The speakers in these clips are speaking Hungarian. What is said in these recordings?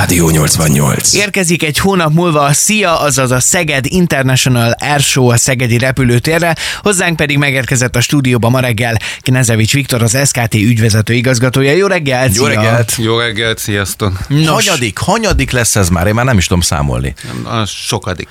Rádió 88. Érkezik egy hónap múlva a SZIA, azaz a Szeged International Air Show a Szegedi repülőtérre, hozzánk pedig megérkezett a stúdióba ma reggel Knezevics Viktor, az SKT ügyvezető igazgatója. Jó reggelt! Jó szia! reggelt! Jó reggelt, sziasztok! Nos, Hanyadik, hanyadik lesz ez már? Én már nem is tudom számolni. A sokadik.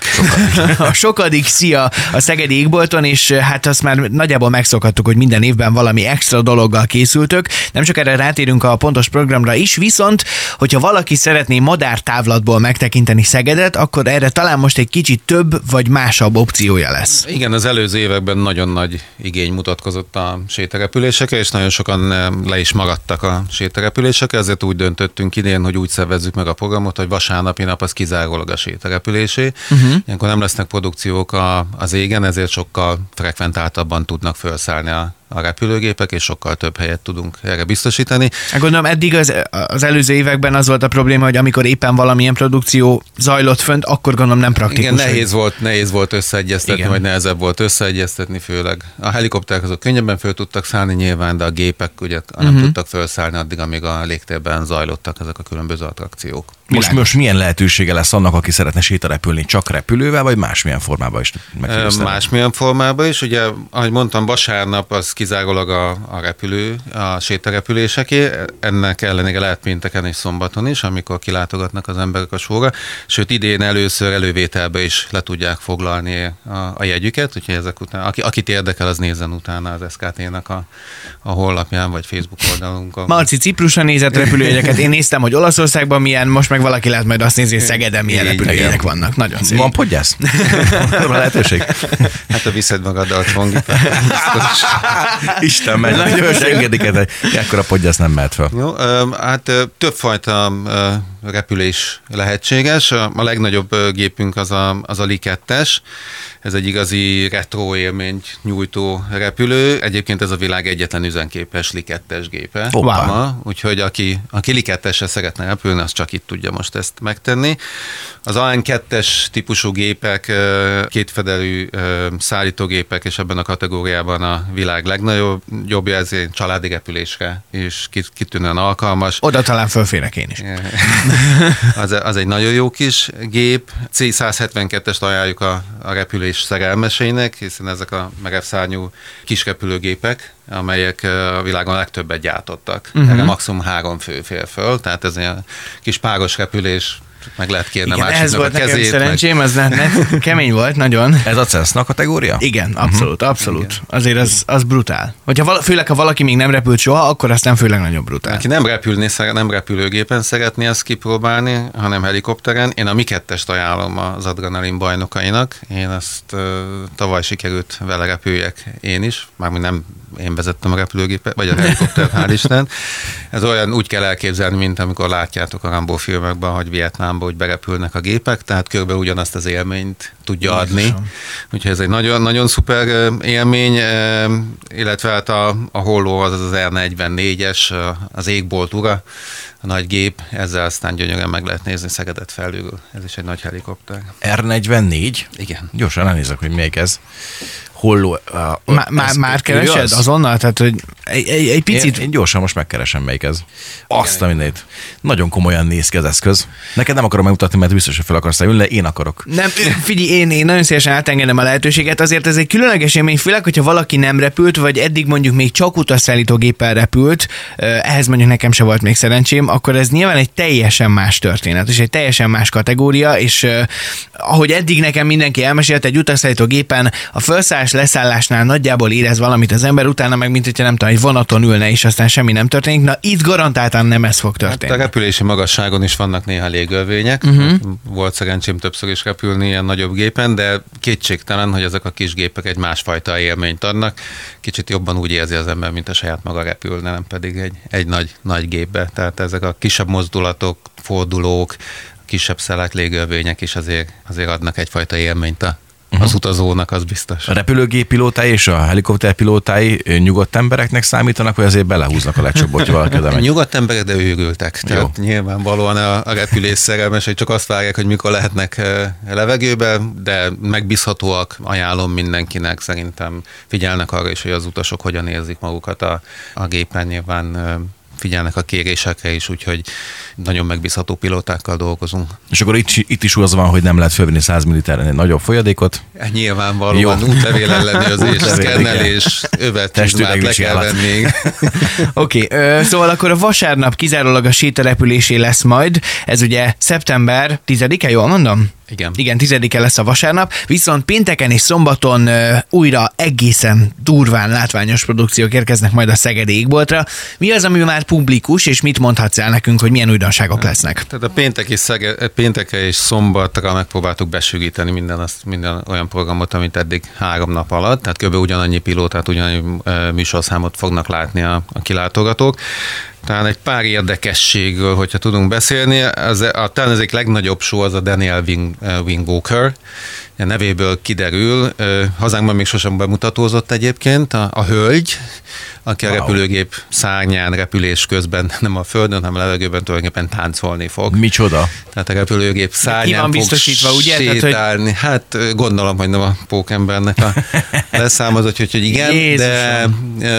a sokadik szia a Szegedi Égbolton, és hát azt már nagyjából megszokhattuk, hogy minden évben valami extra dologgal készültök. Nem csak erre rátérünk a pontos programra is, viszont, hogyha valaki szeretné madártávlatból megtekinteni Szegedet, akkor erre talán most egy kicsit több vagy másabb opciója lesz. Igen, az előző években nagyon nagy igény mutatkozott a sétarepülésekre, és nagyon sokan eh, le is maradtak a sétarepülésekre, ezért úgy döntöttünk idén, hogy úgy szervezzük meg a programot, hogy vasárnapi nap az kizárólag a sétarepülésé. Uh-huh. Ilyenkor nem lesznek produkciók a, az égen, ezért sokkal frekventáltabban tudnak felszállni a a repülőgépek, és sokkal több helyet tudunk erre biztosítani. Hát Gondolom eddig az, az előző években az volt a probléma, hogy amikor éppen valamilyen produkció zajlott fönt, akkor gondolom nem praktikus. Igen, nehéz hogy... volt, nehéz volt összeegyeztetni, Igen. vagy nehezebb volt összeegyeztetni, főleg. A helikopterek azok könnyebben föl tudtak szállni nyilván, de a gépek ugye nem uh-huh. tudtak felszállni addig, amíg a légtérben zajlottak ezek a különböző attrakciók. Most, most milyen lehetősége lesz annak, aki szeretne sétarepülni? Csak repülővel, vagy másmilyen formában is? Másmilyen formában is, ugye, ahogy mondtam, vasárnap az kizárólag a, a repülő, a sétarepüléseké, ennek ellenére lehet pénteken és szombaton is, amikor kilátogatnak az emberek a sóra, sőt idén először elővételbe is le tudják foglalni a, a jegyüket, úgyhogy ezek után, aki, akit érdekel, az nézzen utána az SKT-nak a, a honlapján vagy Facebook oldalunkon. Marci Ciprusra nézett repülőjegyeket. Én néztem, hogy Olaszországban milyen, most meg valaki lehet majd azt nézni, hogy Szegeden milyen repülőjegyek vannak. Nagyon szép. Van podgyász? Van lehetőség? Hát a viszed magaddal a. Isten megy, nagyon engedik, hogy ekkora podgyász nem mehet fel. Jó, hát többfajta repülés lehetséges. A legnagyobb gépünk az a, az a Likettes. Ez egy igazi retro élményt nyújtó repülő. Egyébként ez a világ egyetlen üzenképes Likettes gépe. Hoppá. Ma, úgyhogy aki, aki Likettesre szeretne repülni, az csak itt tudja most ezt megtenni. Az AN2-es típusú gépek, kétfedelű szállítógépek, és ebben a kategóriában a világ legnagyobb jobbja, ezért családi repülésre is kit- kitűnően alkalmas. Oda talán fölférek én is. Az, az egy nagyon jó kis gép. C-172-est ajánljuk a, a repülés szerelmeseinek, hiszen ezek a merevszárnyú kis repülőgépek, amelyek a világon a legtöbbet gyártottak. Uh-huh. Erre maximum három fő fér föl, tehát ez egy kis páros repülés, meg lehet kérni a Igen, a volt nekem kezét. meg- szerencsém, az ne, ne, kemény volt nagyon. Ez a Cessna kategória? Igen, abszolút, abszolút. Azért az, az brutál. Hogyha vala, főleg, ha valaki még nem repült soha, akkor aztán főleg nagyon brutál. Aki nem repülni, nem repülőgépen szeretné ezt kipróbálni, hanem helikopteren. Én a Mi kettest ajánlom az adrenalin bajnokainak. Én ezt uh, tavaly sikerült vele repüljek én is, mármint nem én vezettem a repülőgépet, vagy a helikoptert, hál' Isten. Ez olyan úgy kell elképzelni, mint amikor látjátok a Rambo filmekben, hogy Vietnámba úgy berepülnek a gépek, tehát körülbelül ugyanazt az élményt tudja adni. Úgyhogy ez egy nagyon, nagyon szuper élmény, illetve hát a, a holló az az R44-es, ö, az égbolt ura, a nagy gép, ezzel aztán gyönyörűen meg lehet nézni Szegedet felülről. Ez is egy nagy helikopter. R44? Igen. Gyorsan elnézek, hogy melyik ez. Holló. Uh, Má, már keresed az? azonnal? Tehát, hogy egy, egy, egy picit... Én, én gyorsan most megkeresem, melyik ez. Azt a mindent. Nagyon komolyan néz ki az eszköz. Neked nem akarom megmutatni, mert biztos, hogy fel akarsz ülni, én akarok. Nem, figyelj, én, én nagyon szívesen átengedem a lehetőséget, azért ez egy különleges élmény, főleg, hogyha valaki nem repült, vagy eddig mondjuk még csak utasszállítógéppel repült, eh, ehhez mondjuk nekem se volt még szerencsém, akkor ez nyilván egy teljesen más történet, és egy teljesen más kategória, és ahogy eddig nekem mindenki elmesélte, egy utasszállítógépen a felszállás leszállásnál nagyjából érez valamit az ember, utána meg mint hogyha nem tudom, egy vonaton ülne, és aztán semmi nem történik. Na itt garantáltan nem ez fog Hát történni. a repülési magasságon is vannak néha légölvények. Uh-huh. Volt szerencsém többször is repülni ilyen nagyobb gépen, de kétségtelen, hogy ezek a kis gépek egy másfajta élményt adnak. Kicsit jobban úgy érzi az ember, mint a saját maga repülne, nem pedig egy, egy nagy, nagy gépbe. Tehát ezek a kisebb mozdulatok, fordulók, kisebb szelek, légölvények is azért, azért adnak egyfajta élményt a, uh-huh. az utazónak, az biztos. A repülőgép pilótái és a helikopter pilótái nyugodt embereknek számítanak, vagy azért belehúznak a oda megy? Nyugodt emberek, de őrültek. Tehát nyilvánvalóan a, a repülés szerelmes, hogy csak azt várják, hogy mikor lehetnek eh, levegőbe, de megbízhatóak, ajánlom mindenkinek, szerintem figyelnek arra is, hogy az utasok hogyan érzik magukat a, a gépen, nyilván figyelnek a kérésekre is, úgyhogy nagyon megbízható pilótákkal dolgozunk. És akkor itt, itt is az van, hogy nem lehet fölvenni 100 ml egy nagyobb folyadékot. Nyilvánvalóan útlevél ellenőrzés, szkennelés, övetcsizmát le kell venni. Oké, okay, szóval akkor a vasárnap kizárólag a sétarepülésé lesz majd. Ez ugye szeptember 10-e, jól mondom? Igen. Igen, tizedike lesz a vasárnap, viszont pénteken és szombaton uh, újra egészen durván látványos produkciók érkeznek majd a Szegedi égboltra. Mi az, ami már publikus, és mit mondhatsz el nekünk, hogy milyen újdonságok lesznek? Tehát a péntek és szege, pénteke és szombatra megpróbáltuk besűgíteni minden, azt, minden olyan programot, amit eddig három nap alatt, tehát kb. ugyanannyi pilótát, ugyanannyi műsorszámot fognak látni a, a kilátogatók. Talán egy pár érdekességről, hogyha tudunk beszélni. Az, a, talán az egyik legnagyobb show az a Daniel Wing, uh, Wing Walker. A nevéből kiderül, hazánkban még sosem bemutatózott egyébként a, a hölgy, aki wow. a repülőgép szárnyán repülés közben nem a földön, hanem a levegőben tulajdonképpen táncolni fog. Micsoda? Tehát a repülőgép szárnyán van biztosítva, ugye? sétálni. Tehát, hogy... Hát gondolom, hogy nem a pókembernek a leszámozott, hogy igen, de,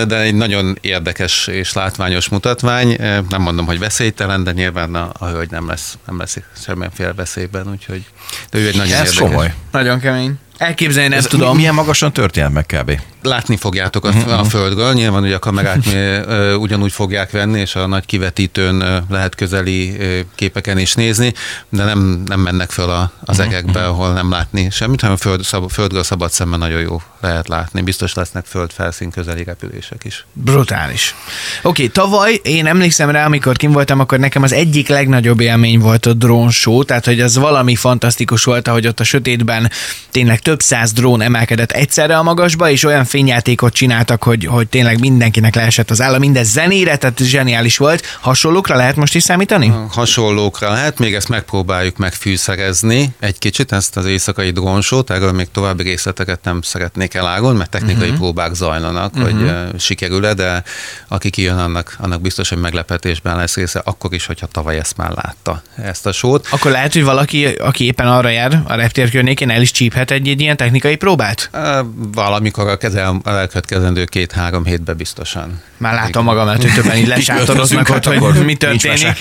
de egy nagyon érdekes és látványos mutatvány. Nem mondom, hogy veszélytelen, de nyilván a, a hölgy nem lesz, nem lesz semmiféle veszélyben, úgyhogy de ő egy nagyon Ez érdekes. komoly. Nagyon kemény. Elképzelni nem Ez tudom. Milyen magasan történt meg kb? Látni fogjátok a, a földről, nyilván ugye a kamerák ö, ugyanúgy fogják venni, és a nagy kivetítőn ö, lehet közeli ö, képeken is nézni, de nem, nem mennek föl a, az egekbe, ahol nem látni semmit, hanem a föld, szab, földről szabad szemmel nagyon jó lehet látni. Biztos lesznek földfelszín közeli repülések is. Brutális. Oké, okay, tavaly én emlékszem rá, amikor kim voltam, akkor nekem az egyik legnagyobb élmény volt a drón show, tehát hogy az valami fantasztikus volt, ahogy ott a sötétben tényleg több száz drón emelkedett egyszerre a magasba, és olyan fényjátékot csináltak, hogy, hogy tényleg mindenkinek leesett az állam, mindez zenére, tehát zseniális volt. Hasonlókra lehet most is számítani? Hasonlókra lehet, még ezt megpróbáljuk megfűszerezni egy kicsit, ezt az éjszakai drónsót, erről még további részleteket nem szeretnék elágolni, mert technikai uh-huh. próbák zajlanak, uh-huh. hogy uh, sikerül-e, de aki kijön, annak, annak biztos, hogy meglepetésben lesz része, akkor is, hogyha tavaly ezt már látta, ezt a sót. Akkor lehet, hogy valaki, aki éppen arra jár a reptér környékén, el is csíphet egy, egy ilyen technikai próbát? Valamikor a, kezel, a elkövetkezendő két-három hétben biztosan. Már látom magam, mert hogy többen így lesátoroznak ott, hogy mi történik.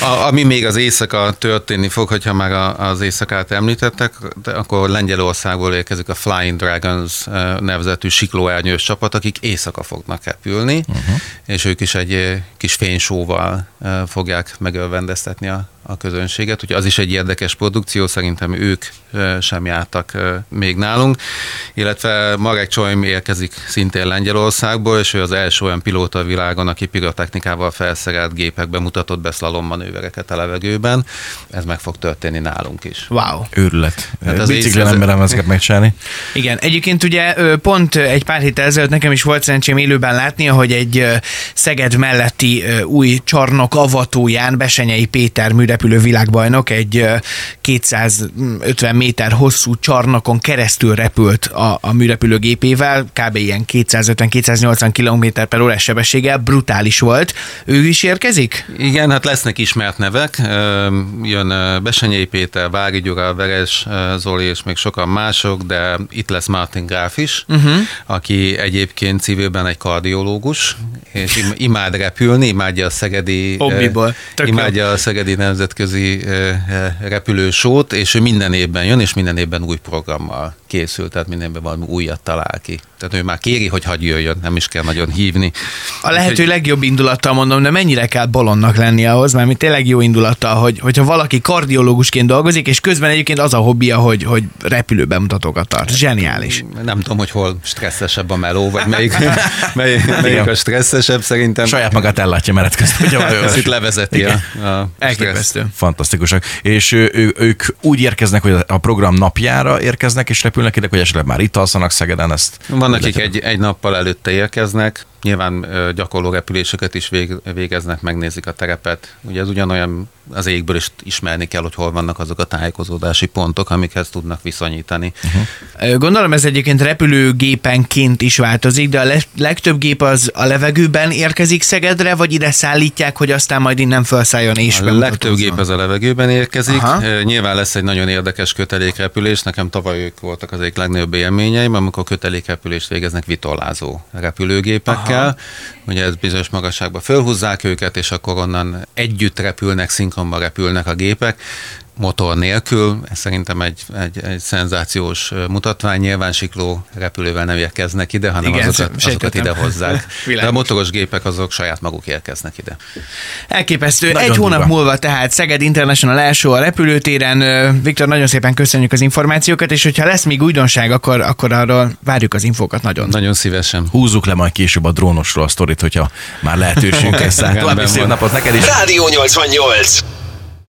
A, ami még az éjszaka történni fog, hogyha már az éjszakát említettek, akkor Lengyelországból érkezik a Flying Dragons nevezetű siklóernyős csapat, akik éjszaka fognak repülni, uh-huh. és ők is egy kis fénysóval fogják megölvendeztetni a a közönséget, úgyhogy az is egy érdekes produkció, szerintem ők sem jártak még nálunk, illetve Marek Csoim érkezik szintén Lengyelországból, és ő az első olyan pilóta a világon, aki pirotechnikával felszerelt gépekbe mutatott be manővereket a levegőben. Ez meg fog történni nálunk is. Wow. Őrület. Hát az Biciklen nem merem ezeket megcsinálni. Igen, egyébként ugye pont egy pár héttel ezelőtt nekem is volt szerencsém élőben látni, hogy egy Szeged melletti új csarnok avatóján Besenyei Péter műre repülő világbajnok egy 250 méter hosszú csarnokon keresztül repült a, a műrepülőgépével, kb. ilyen 250-280 km per órás sebességgel, brutális volt. Ő is érkezik? Igen, hát lesznek ismert nevek. Jön Besenyei Péter, Vági Gyura, Veres Zoli és még sokan mások, de itt lesz Martin Gráf is, uh-huh. aki egyébként civilben egy kardiológus, és imád repülni, imádja a szegedi, Hobbiból. imádja a szegedi nemzetközi repülősót, és ő minden évben jön, és minden évben új programmal készül, tehát minden évben valami újat talál ki. Tehát ő már kéri, hogy hagyj jöjjön, nem is kell nagyon hívni. A lehető legjobb indulattal mondom, de mennyire kell bolondnak lenni ahhoz, mert mi tényleg jó indulattal, hogy, hogyha valaki kardiológusként dolgozik, és közben egyébként az a hobbija, hogy, hogy repülő bemutatókat tart. Zseniális. Nem tudom, hogy hol stresszesebb a meló, vagy melyik, melyik, melyik a stresszesebb szerintem. Saját magát ellátja menet közben. Hogy itt levezeti Igen. a, a Elképesztő. Fantasztikusak. És ő, ők úgy érkeznek, hogy a program napjára érkeznek, és repülnek ide, hogy esetleg már itt alszanak Szegeden ezt. Van, akik egy, egy nappal előtte érkeznek, Nyilván gyakorló repüléseket is végeznek, megnézik a terepet. Ugye ez ugyanolyan az égből is ismerni kell, hogy hol vannak azok a tájékozódási pontok, amikhez tudnak viszonyítani. Uh-huh. Gondolom ez egyébként repülőgépenként is változik, de a legtöbb gép az a levegőben érkezik Szegedre, vagy ide szállítják, hogy aztán majd innen felszálljon és A legtöbb gép az a levegőben érkezik. Aha. Nyilván lesz egy nagyon érdekes kötelékrepülés. Nekem tavaly ők voltak az egyik legnagyobb élményeim, amikor kötelékrepülést végeznek vitolázó repülőgépekkel. Gépekkel, ugye ez bizonyos magasságba fölhúzzák őket, és akkor onnan együtt repülnek, szinkronban repülnek a gépek motor nélkül. Ez szerintem egy, egy, egy szenzációs mutatvány. Nyilván sikló repülővel nem érkeznek ide, hanem Igen, azokat, azokat ide hozzák. De a motoros gépek azok saját maguk érkeznek ide. Elképesztő. Nagyon egy hónap durva. múlva tehát Szeged International első a repülőtéren. Viktor, nagyon szépen köszönjük az információkat, és hogyha lesz még újdonság, akkor, akkor arról várjuk az infókat nagyon. Nagyon szívesen. Húzzuk le majd később a drónosról a sztorit, hogyha már lehetőségünk lesz. További szép napot neked is. Rádió 88.